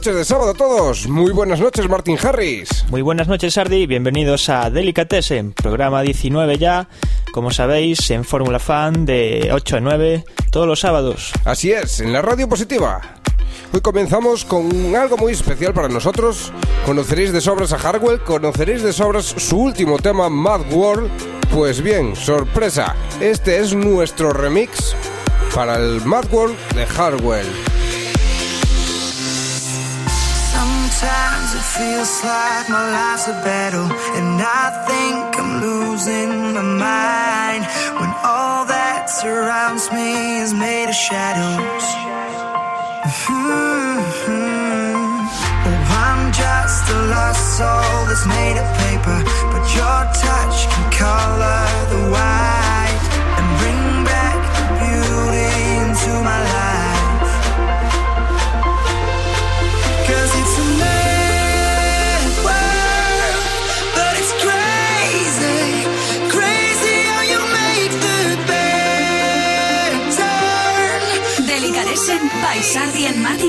noches de sábado a todos. Muy buenas noches, Martin Harris. Muy buenas noches, Sardi. Bienvenidos a Delicatessen, programa 19 ya, como sabéis, en Fórmula Fan de 8 a 9, todos los sábados. Así es, en la radio positiva. Hoy comenzamos con algo muy especial para nosotros. Conoceréis de sobras a Harwell, conoceréis de sobras su último tema, Mad World. Pues bien, sorpresa, este es nuestro remix para el Mad World de Harwell. Feels like my life's a battle, and I think I'm losing my mind when all that surrounds me is made of shadows. Oh, I'm just a lost soul that's made of paper, but your touch can color the white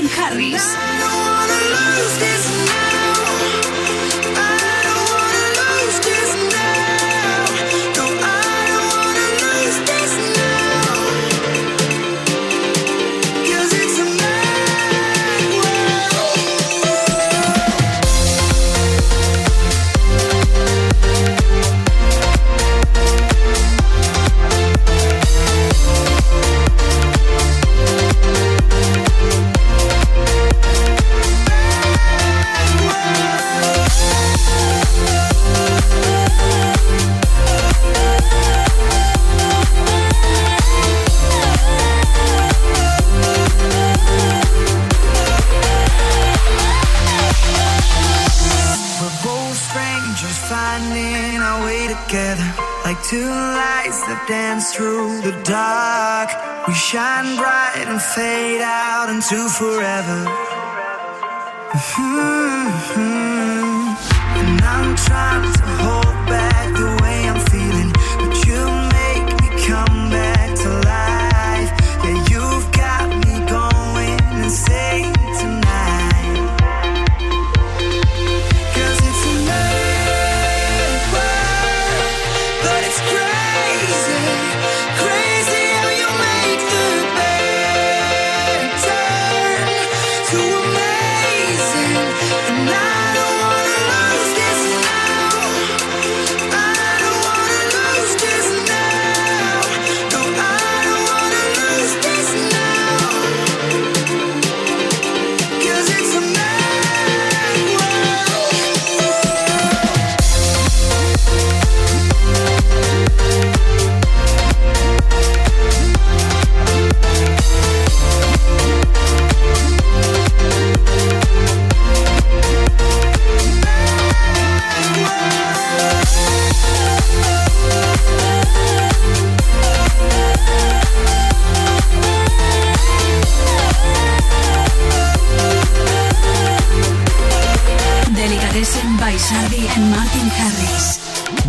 And Harris.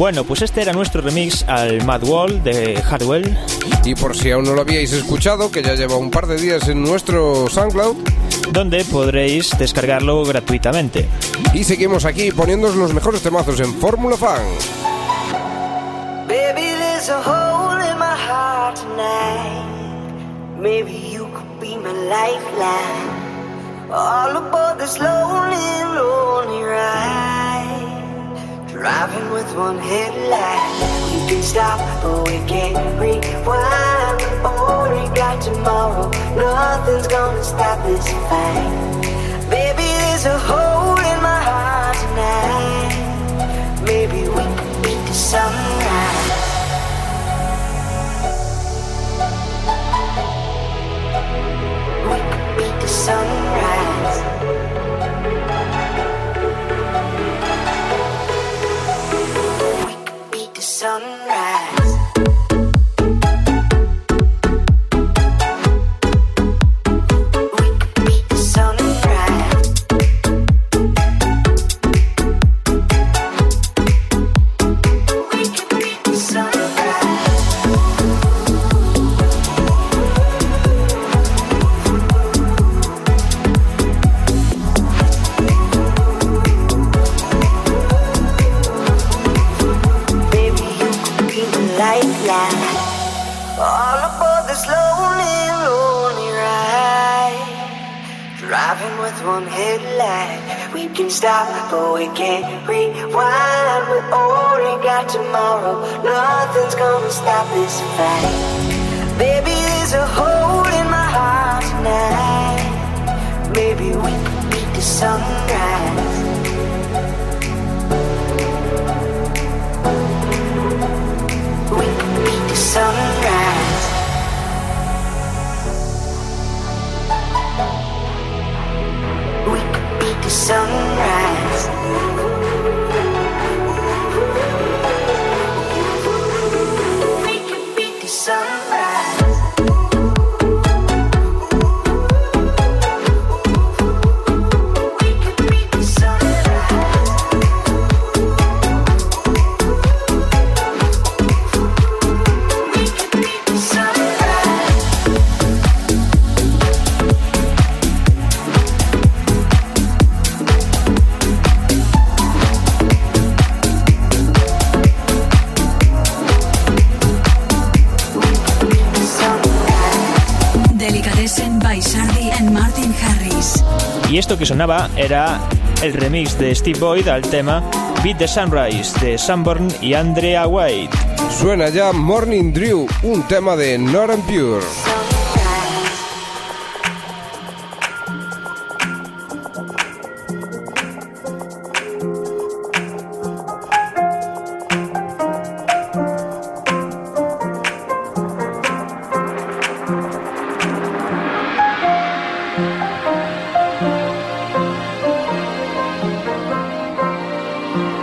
Bueno, pues este era nuestro remix al Mad Wall de Hardwell. Y por si aún no lo habíais escuchado, que ya lleva un par de días en nuestro SoundCloud, donde podréis descargarlo gratuitamente. y seguimos aquí poniéndoos los mejores temazos en Fórmula Fan. Baby, there's a hole in my heart tonight. Maybe you could be my lifeline. All aboard this lonely, lonely ride. Driving with one headlight. We can stop, but we can't rewind. We only got tomorrow. Nothing's gonna stop this fight. Baby, there's a hole in my heart tonight. Maybe we could beat the sunrise. We could beat the sunrise. Sunrise. Can stop, but we can't rewind. We only got tomorrow. Nothing's gonna stop this fight. Baby, there's a hole in my heart tonight. Maybe we could beat the sunrise. We could beat the sunrise. Sunrise. Y esto que sonaba era el remix de Steve Boyd al tema Beat the Sunrise de Sanborn y Andrea White. Suena ya Morning Drew, un tema de Not and Pure. Delicatessen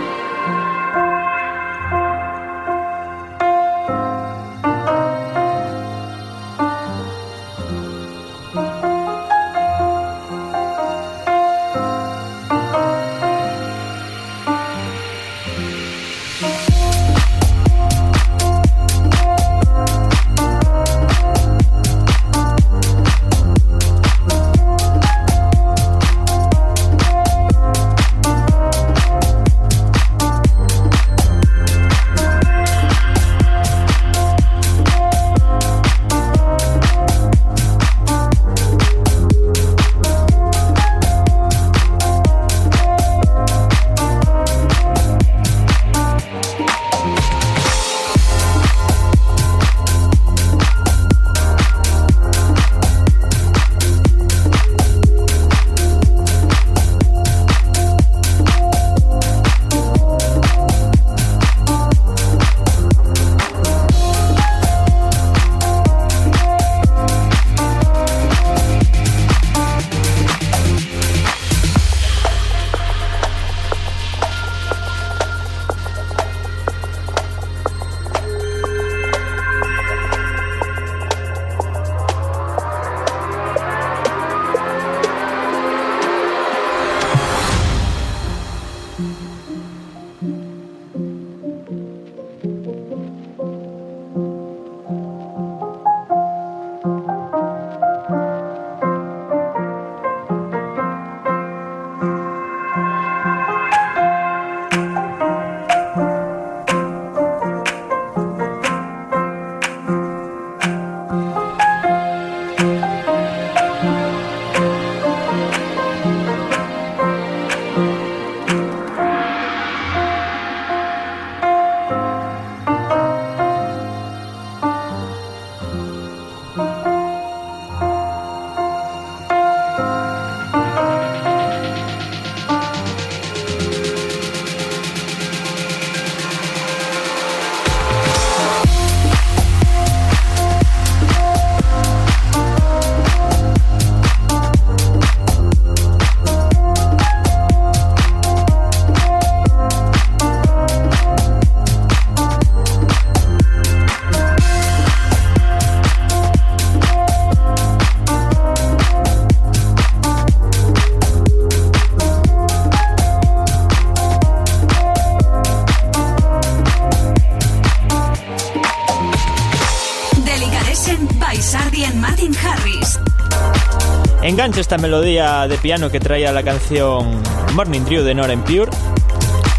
esta melodía de piano que traía la canción Morning Drew de Nora Pure.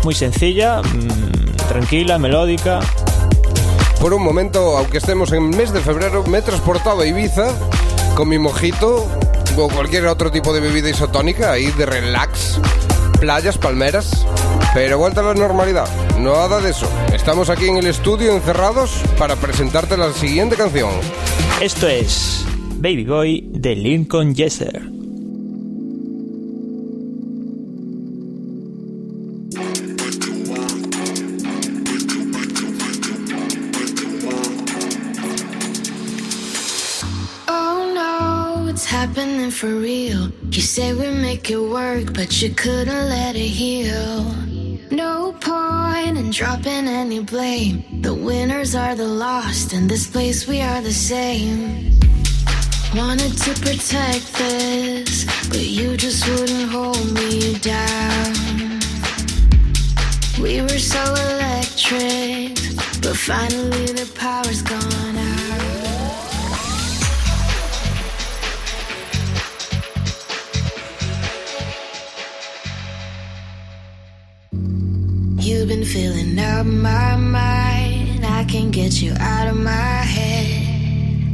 Muy sencilla, mm, tranquila, melódica. Por un momento, aunque estemos en mes de febrero, me he transportado a Ibiza con mi mojito o cualquier otro tipo de bebida isotónica ahí de relax. playas, palmeras, pero vuelta a la normalidad. Nada de eso. Estamos aquí en el estudio encerrados para presentarte la siguiente canción. Esto es Baby Boy de Lincoln Jesser. No point in dropping any blame. The winners are the lost. In this place, we are the same. Wanted to protect this, but you just wouldn't hold me down. We were so electric, but finally the power's gone You've been filling up my mind. I can get you out of my head.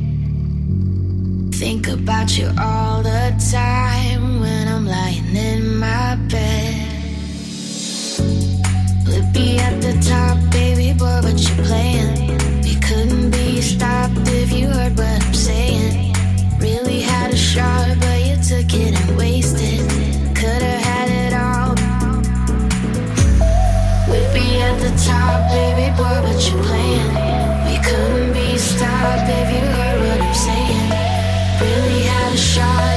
Think about you all the time when I'm lying in my bed. Would be at the top, baby boy, what you playing? We couldn't be stopped if you heard what I'm saying. Really had a shot, but you took it and wasted. Shot,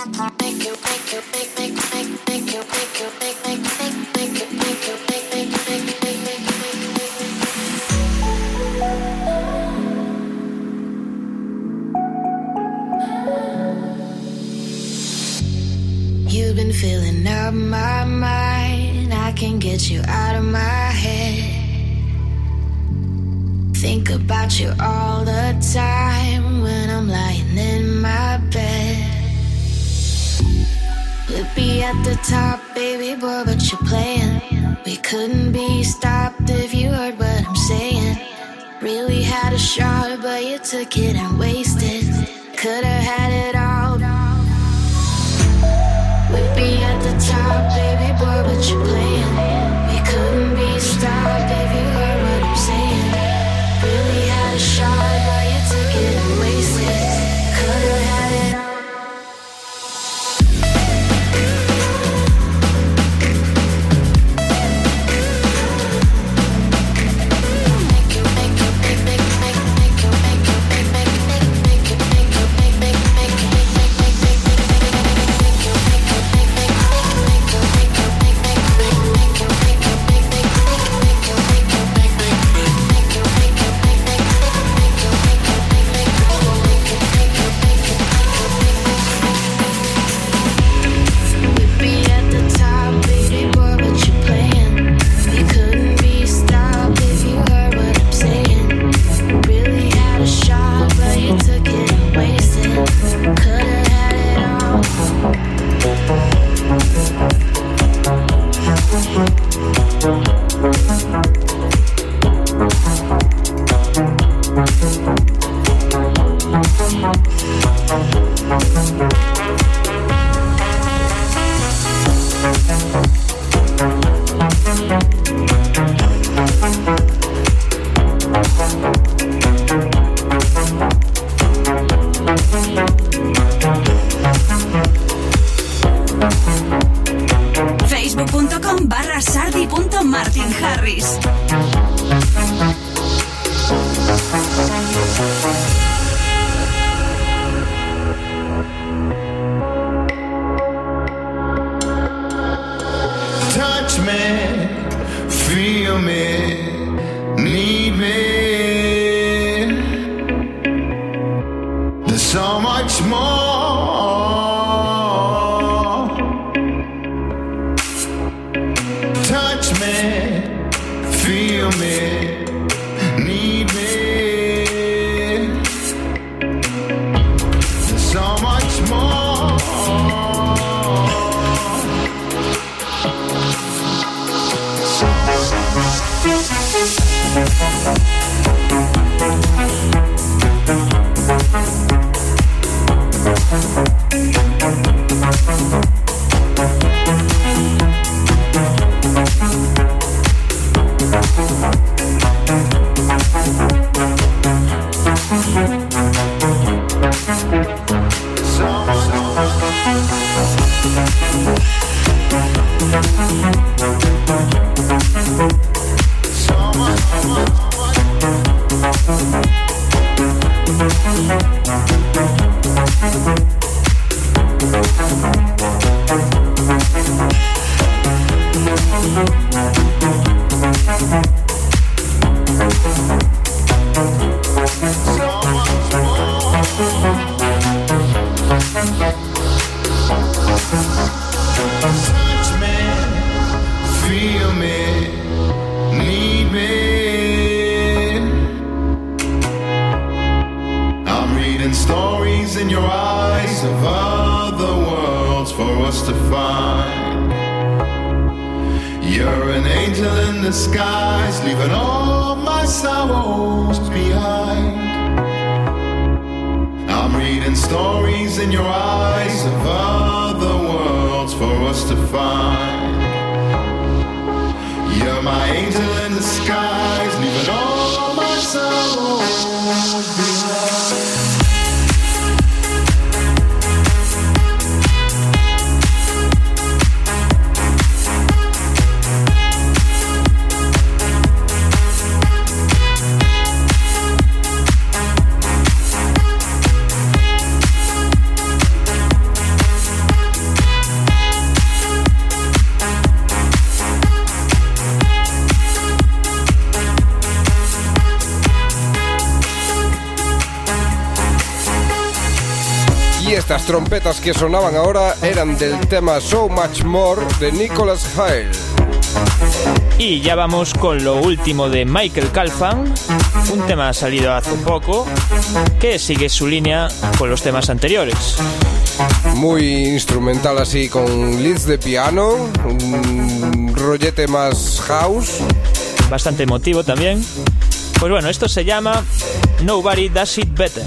You've been filling up my mind. I can get you out of my head. Think about you all the time when I'm lying in my. At the top, baby boy, but you're playing. We couldn't be stopped if you heard what I'm saying. Really had a shot, but you took it and wasted. Could've had it all. We'd be at the top, baby boy, but you're playing. Mm-hmm. Touch find. You're an angel in disguise, leaving all my sorrows behind. I'm reading stories in your eyes of other worlds for us to find. You're my angel in disguise, leaving all my sorrows behind. Estas trompetas que sonaban ahora eran del tema So Much More de Nicholas Hale. Y ya vamos con lo último de Michael Calfan, un tema salido hace poco que sigue su línea con los temas anteriores. Muy instrumental así con leads de piano, un rollete más house. Bastante emotivo también. Pues bueno, esto se llama Nobody Does It Better.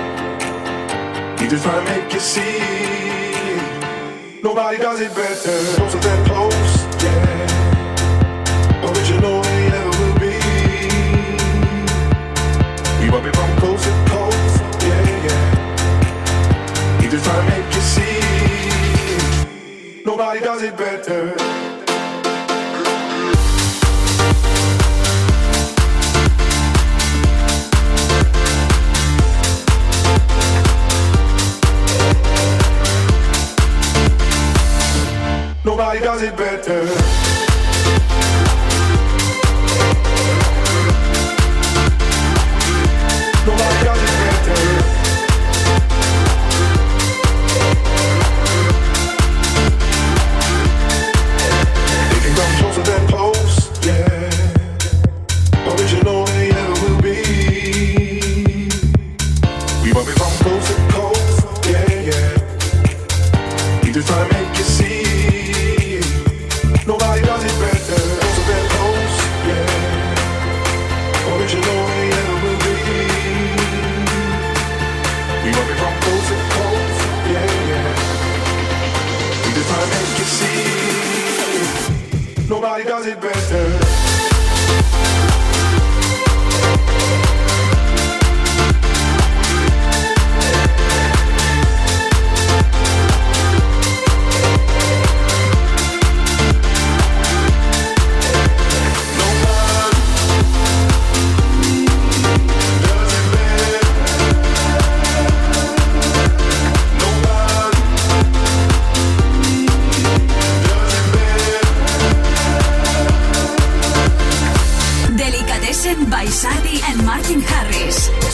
We just try to make you see. Nobody does it better. Closer than close, yeah. Original they never will be. We might be from coast to coast, yeah, yeah. We just try to make you see. Nobody does it better. Does it better. Nobody does it better.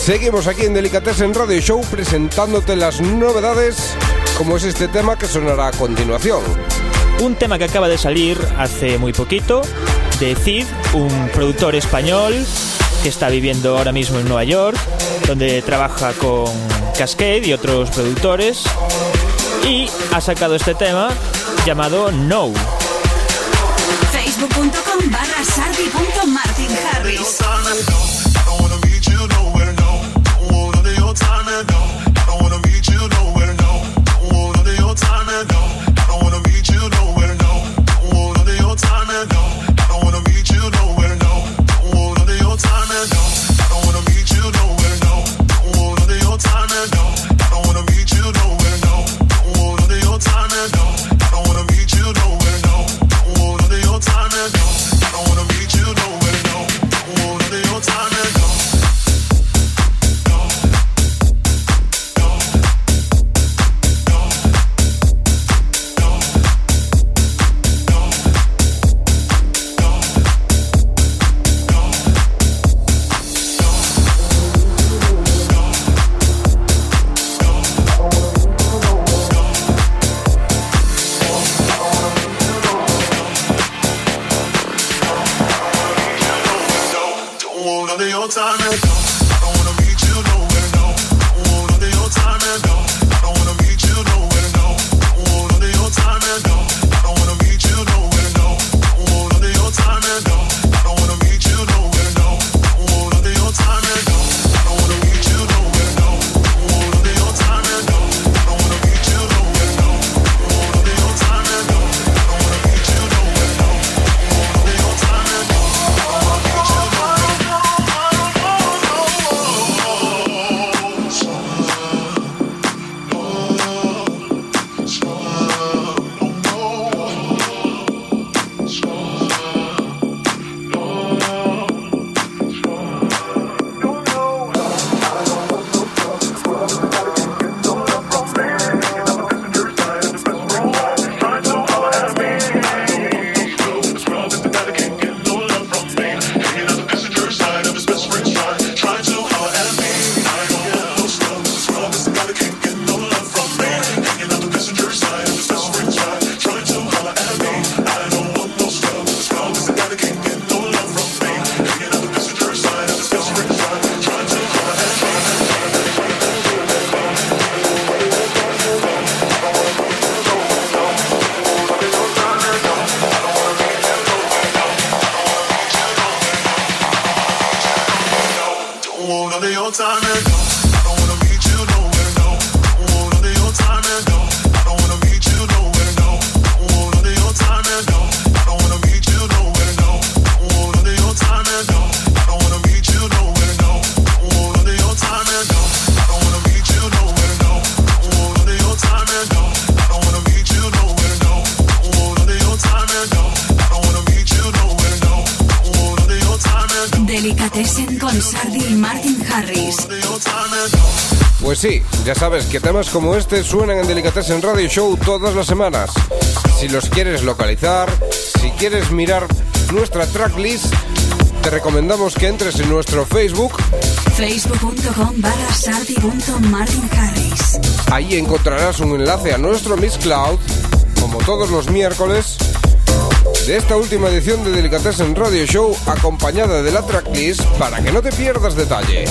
Seguimos aquí en Delicatessen Radio Show presentándote las novedades, como es este tema que sonará a continuación. Un tema que acaba de salir hace muy poquito de Cid, un productor español que está viviendo ahora mismo en Nueva York, donde trabaja con Cascade y otros productores y ha sacado este tema llamado No. Facebook.com barra Pues sí, ya sabes que temas como este suenan en Delicatessen Radio Show todas las semanas. Si los quieres localizar, si quieres mirar nuestra tracklist, te recomendamos que entres en nuestro Facebook. Facebook.com. Ahí encontrarás un enlace a nuestro Miss Cloud, como todos los miércoles, de esta última edición de Delicatessen Radio Show, acompañada de la tracklist para que no te pierdas detalle.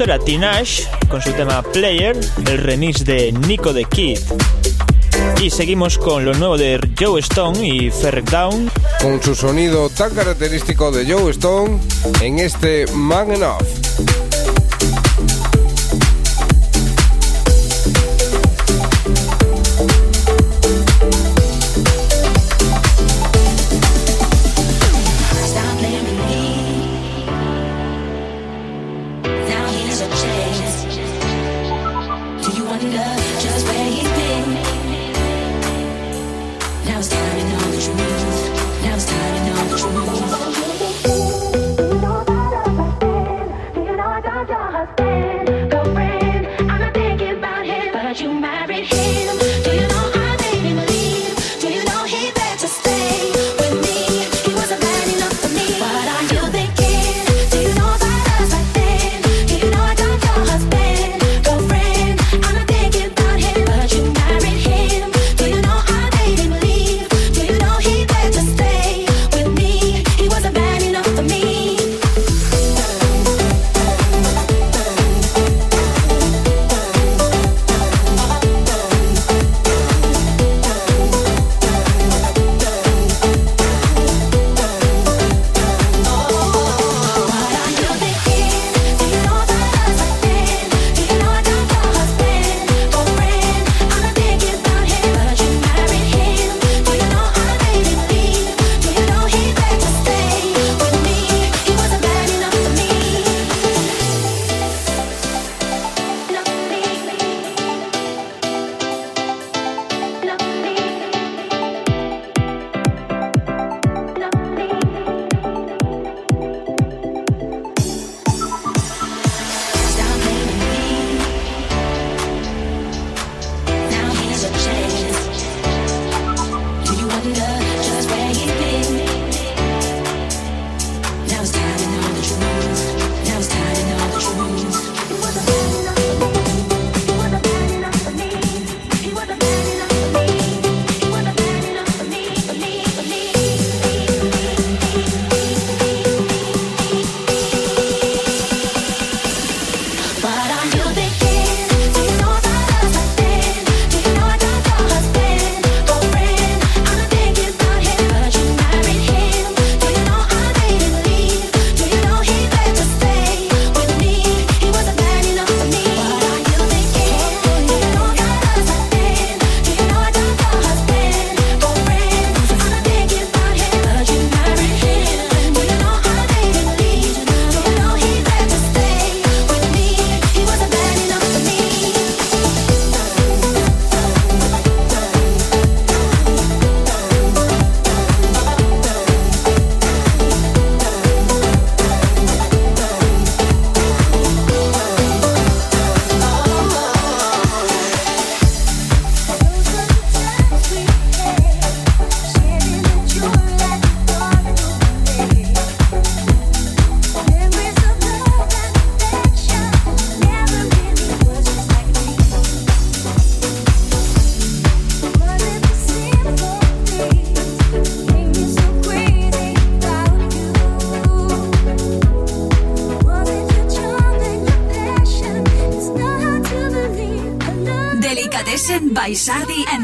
productora Tinash con su tema Player, el remix de Nico the Kid. Y seguimos con lo nuevo de Joe Stone y Ferrek Down. Con su sonido tan característico de Joe Stone en este Man Enough.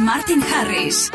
Martin Harris.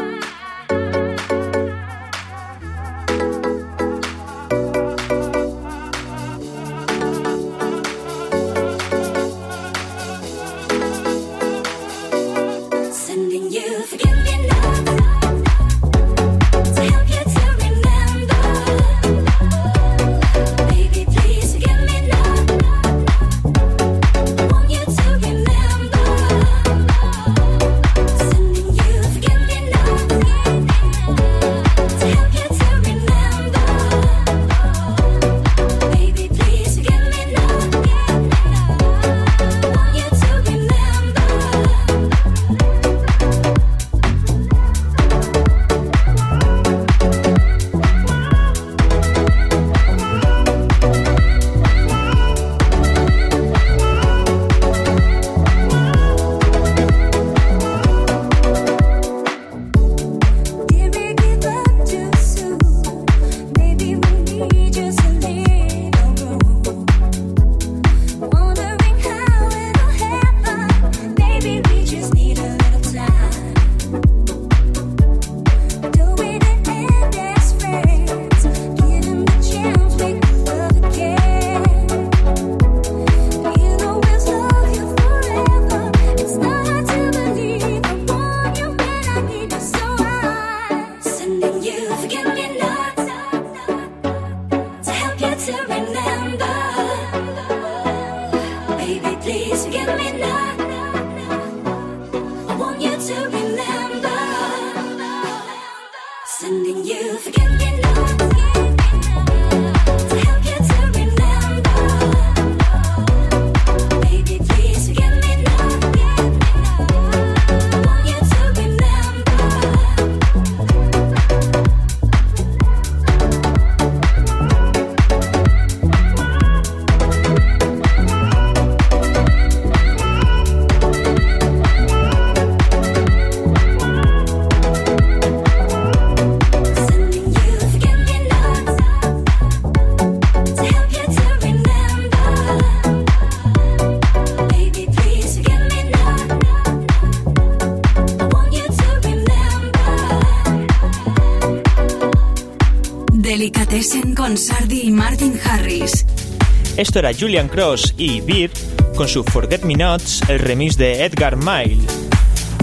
Esto era Julian Cross y Beer con su Forget Me Nots, el remix de Edgar Mile.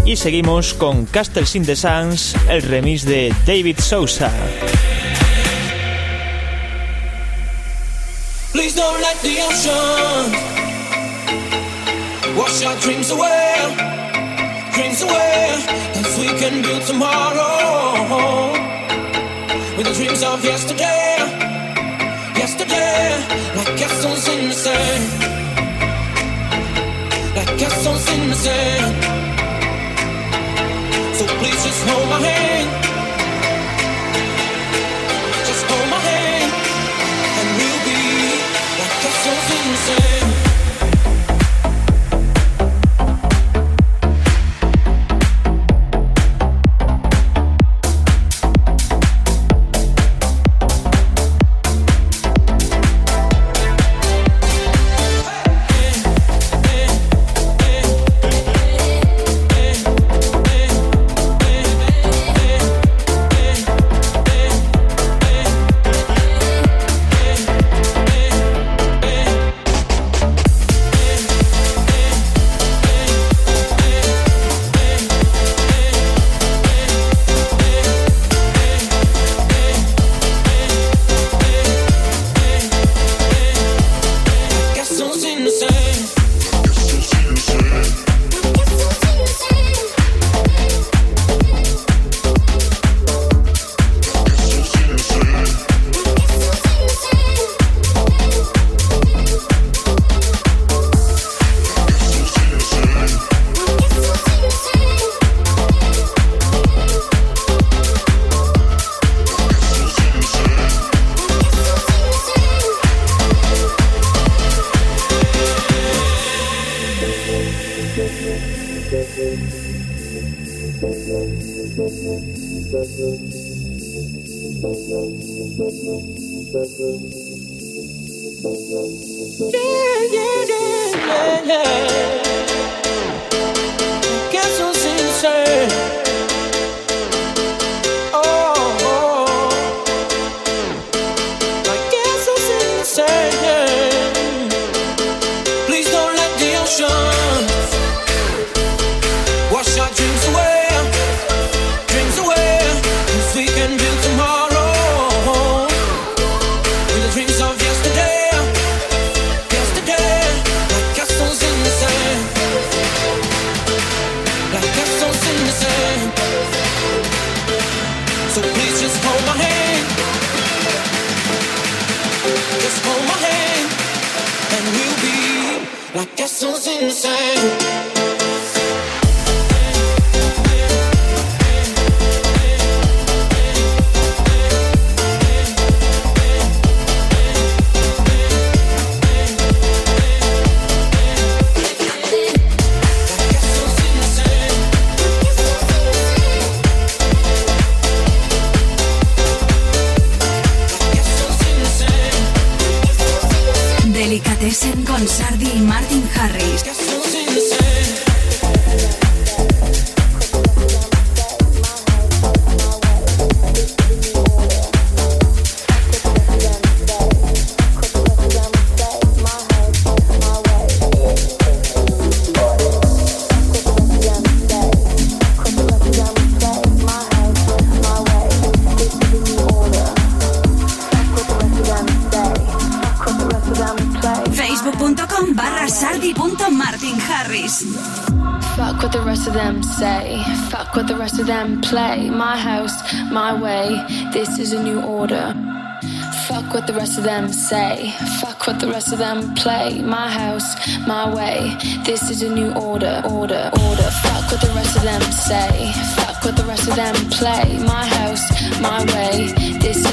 Y seguimos con Castles in the Sands, el remix de David Sousa. Please don't let the ocean wash our dreams away, dreams away. Cause we can build tomorrow with the dreams of yesterday. innocent. Like your soul's innocent. So please just hold my hand. of them say. Fuck what the rest of them play. My house, my way. This is a new order, order, order. Fuck what the rest of them say. Fuck what the rest of them play. My house, my way. This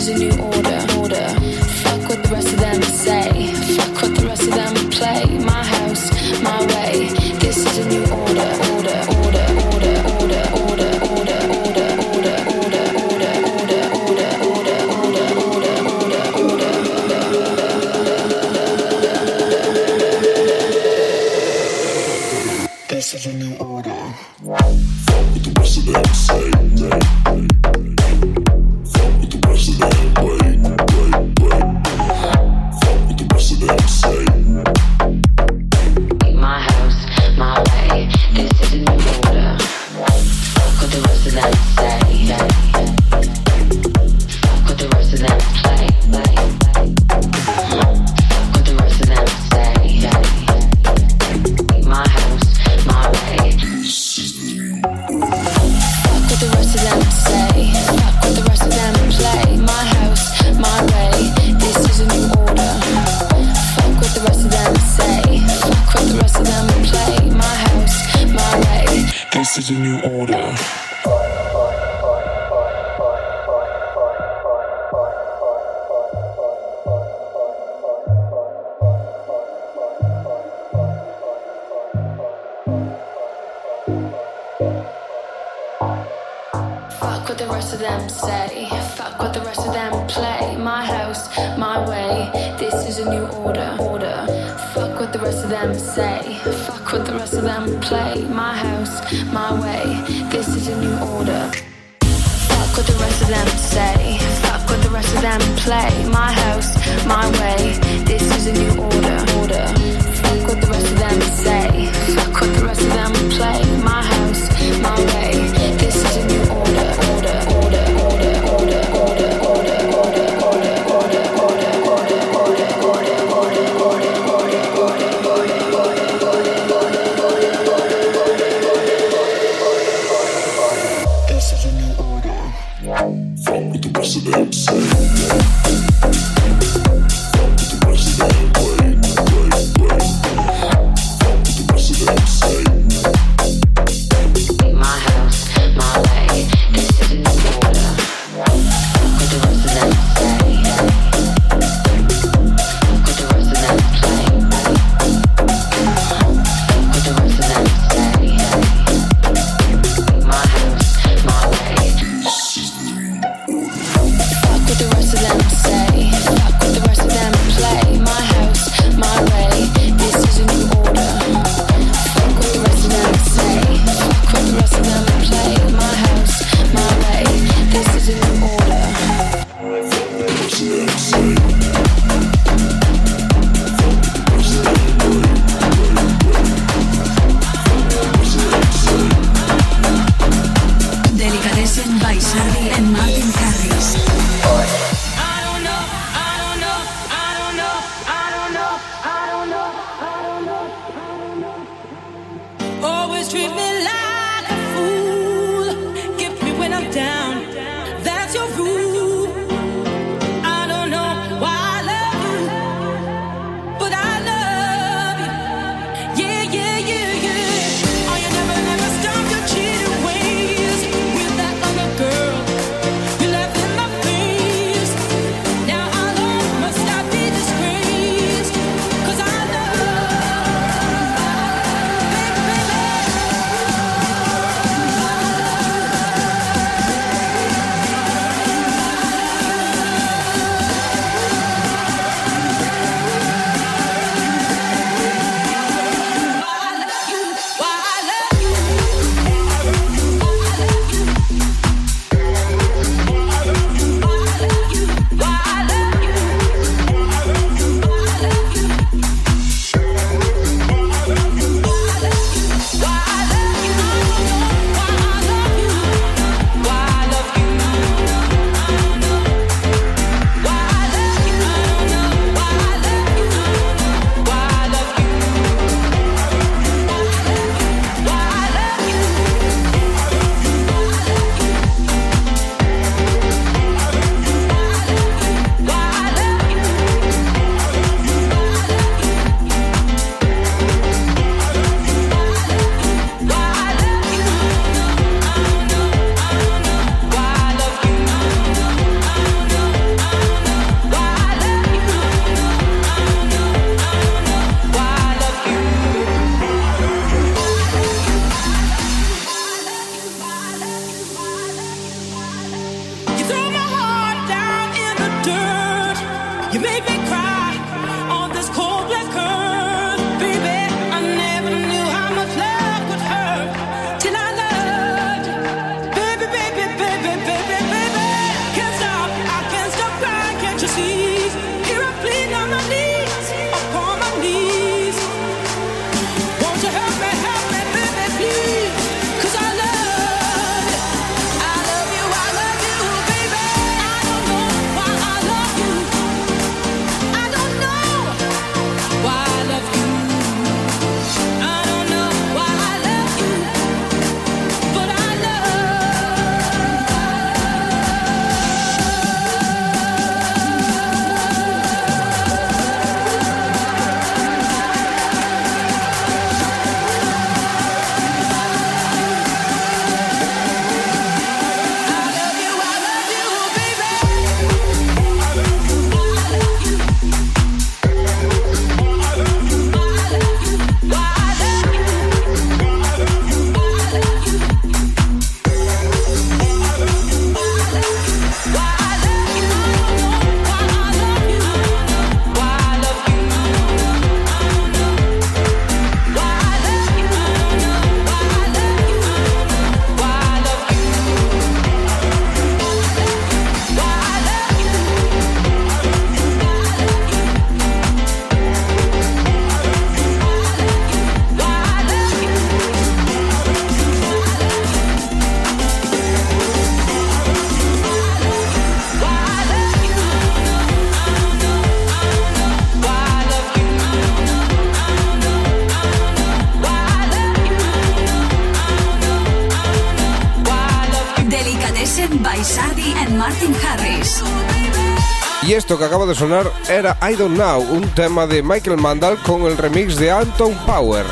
esto que acaba de sonar era I Don't Know, un tema de Michael Mandal con el remix de Anton Power.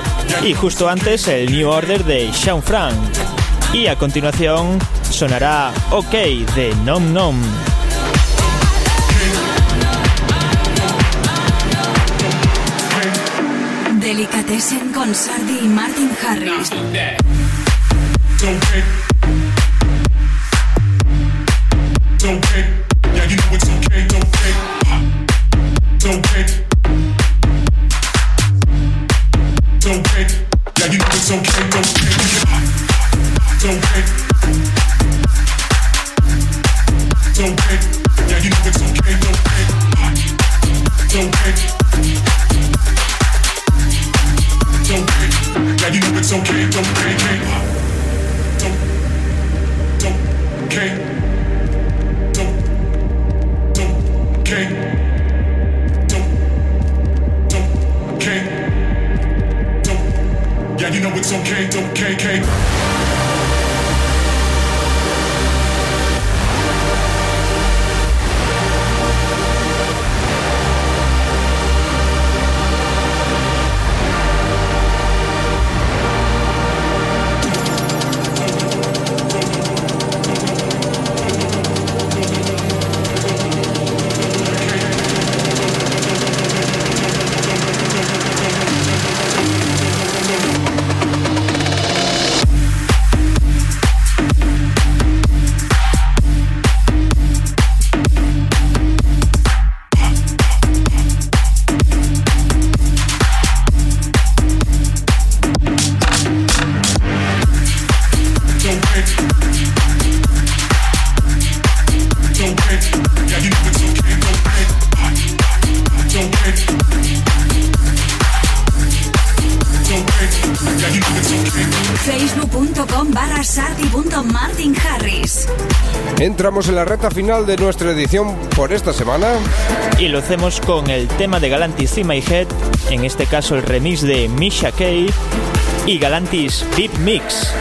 Y justo antes el New Order de Sean Frank. Y a continuación sonará OK de Nom Nom. Delicatessen con Sardi y Martin Harris. Don't. Don't. It's okay. Don't Facebook.com barra Sardi.Martin Harris. Entramos en la recta final de nuestra edición por esta semana. Y lo hacemos con el tema de Galantis See My Head, en este caso el remix de Misha Kay y Galantis Beat Mix.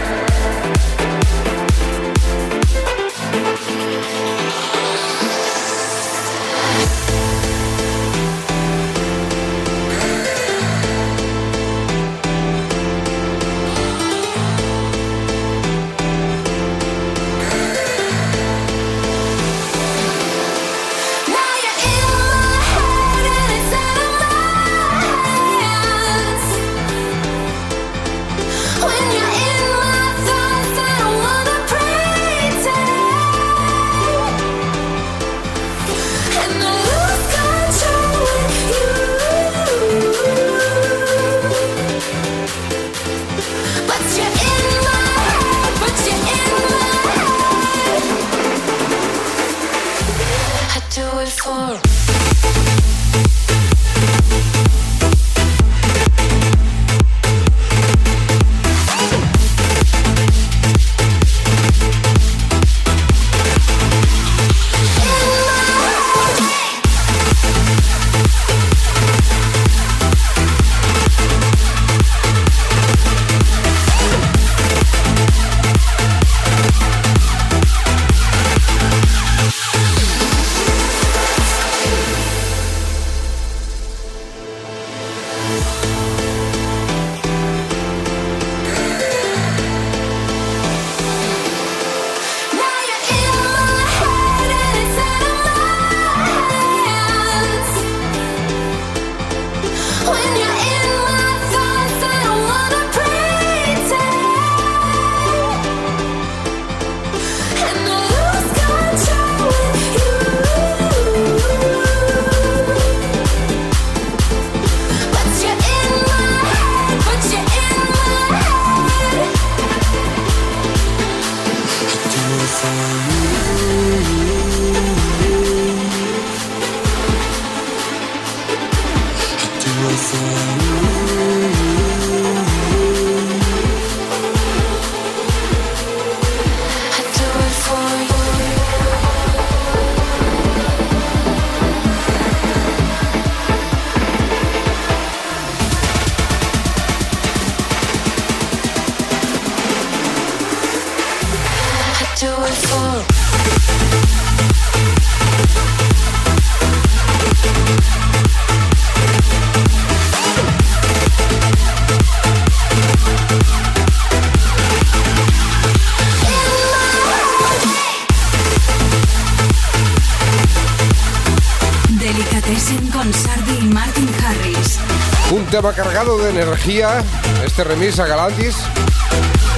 Tema cargado de energía, este remix a Galantis.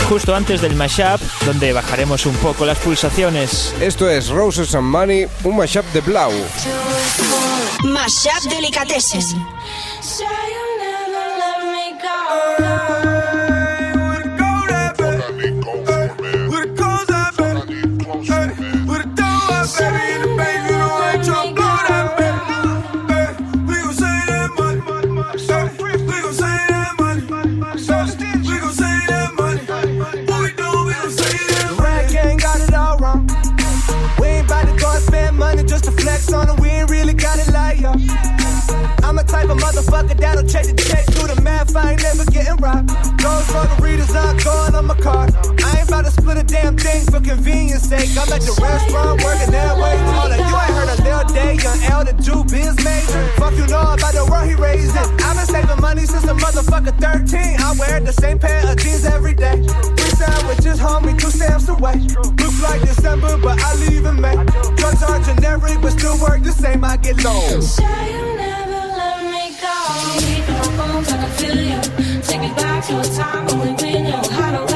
Justo antes del mashup, donde bajaremos un poco las pulsaciones. Esto es Roses and Money, un mashup de Blau. Mashup Delicatessen. Check the check, do the math. I ain't never getting robbed. The readers, not going on my card. I ain't about to split a damn thing for convenience sake. I'm at the restaurant working that way. Hold on, you ain't heard a little day, young L, the Jew biz major. Fuck you know about the world he raised in. I've been saving money since a motherfucker 13. I wear the same pair of jeans every day. Three sandwiches, homie, two stamps away. Looks like December, but I leave in May. Drugs are generic, but still work the same. I get low. Take me back to a time when we knew wait.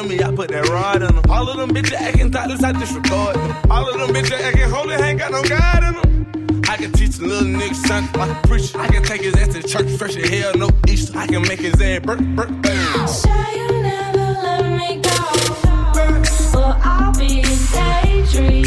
Of me, I put that rod in them. All of them bitches acting thoughtless, I disregard them. All of them bitches acting holy, ain't got no God in them. I can teach a little nigga something like a preacher. I can take his ass to church, fresh as hell, no Easter. I can make his ass burp, burp, burp. Say you never let me go. Well, I'll be a daydream.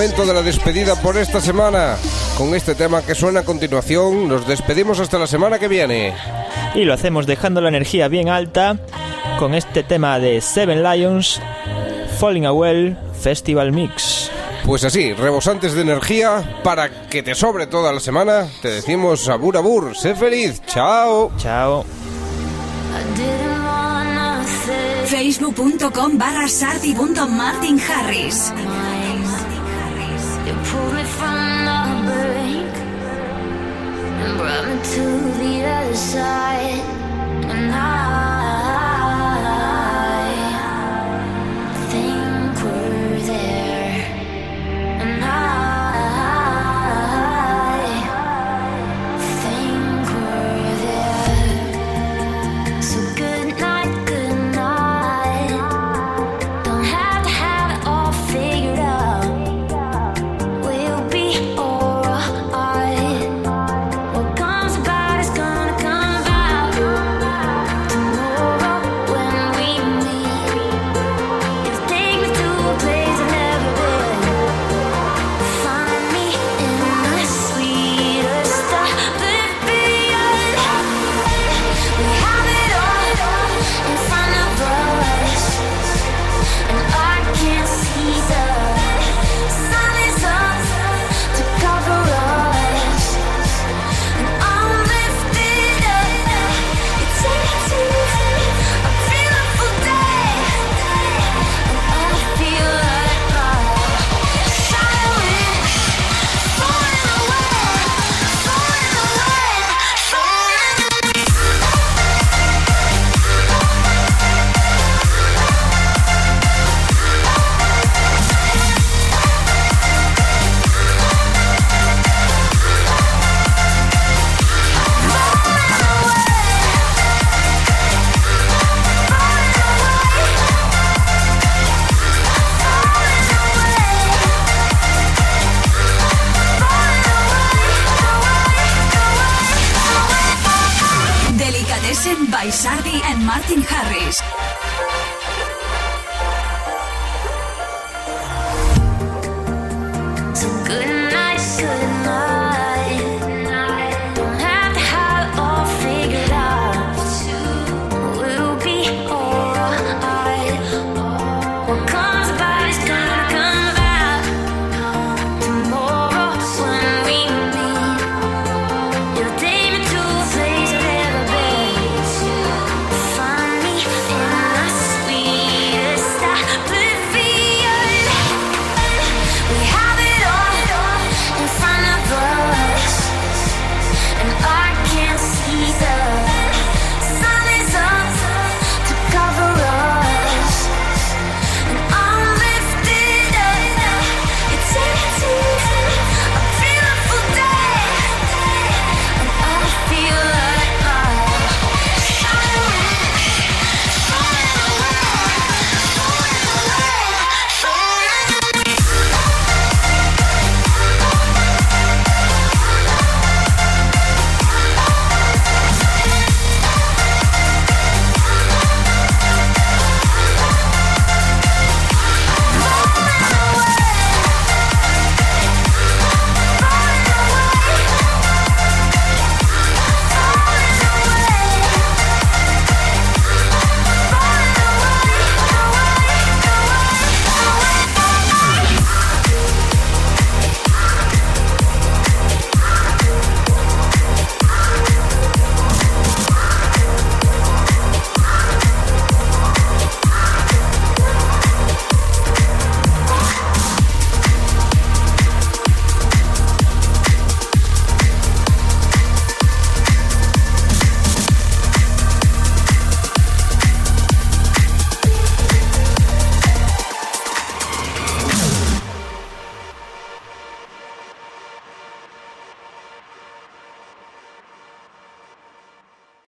Momento de la despedida por esta semana. Con este tema que suena a continuación, nos despedimos hasta la semana que viene. Y lo hacemos dejando la energía bien alta con este tema de Seven Lions, Falling a Well Festival Mix. Pues así, rebosantes de energía, para que te sobre toda la semana, te decimos abur abur, sé feliz, chao. Chao. Facebook.com barra sardi.martinharris. me to the other side. And I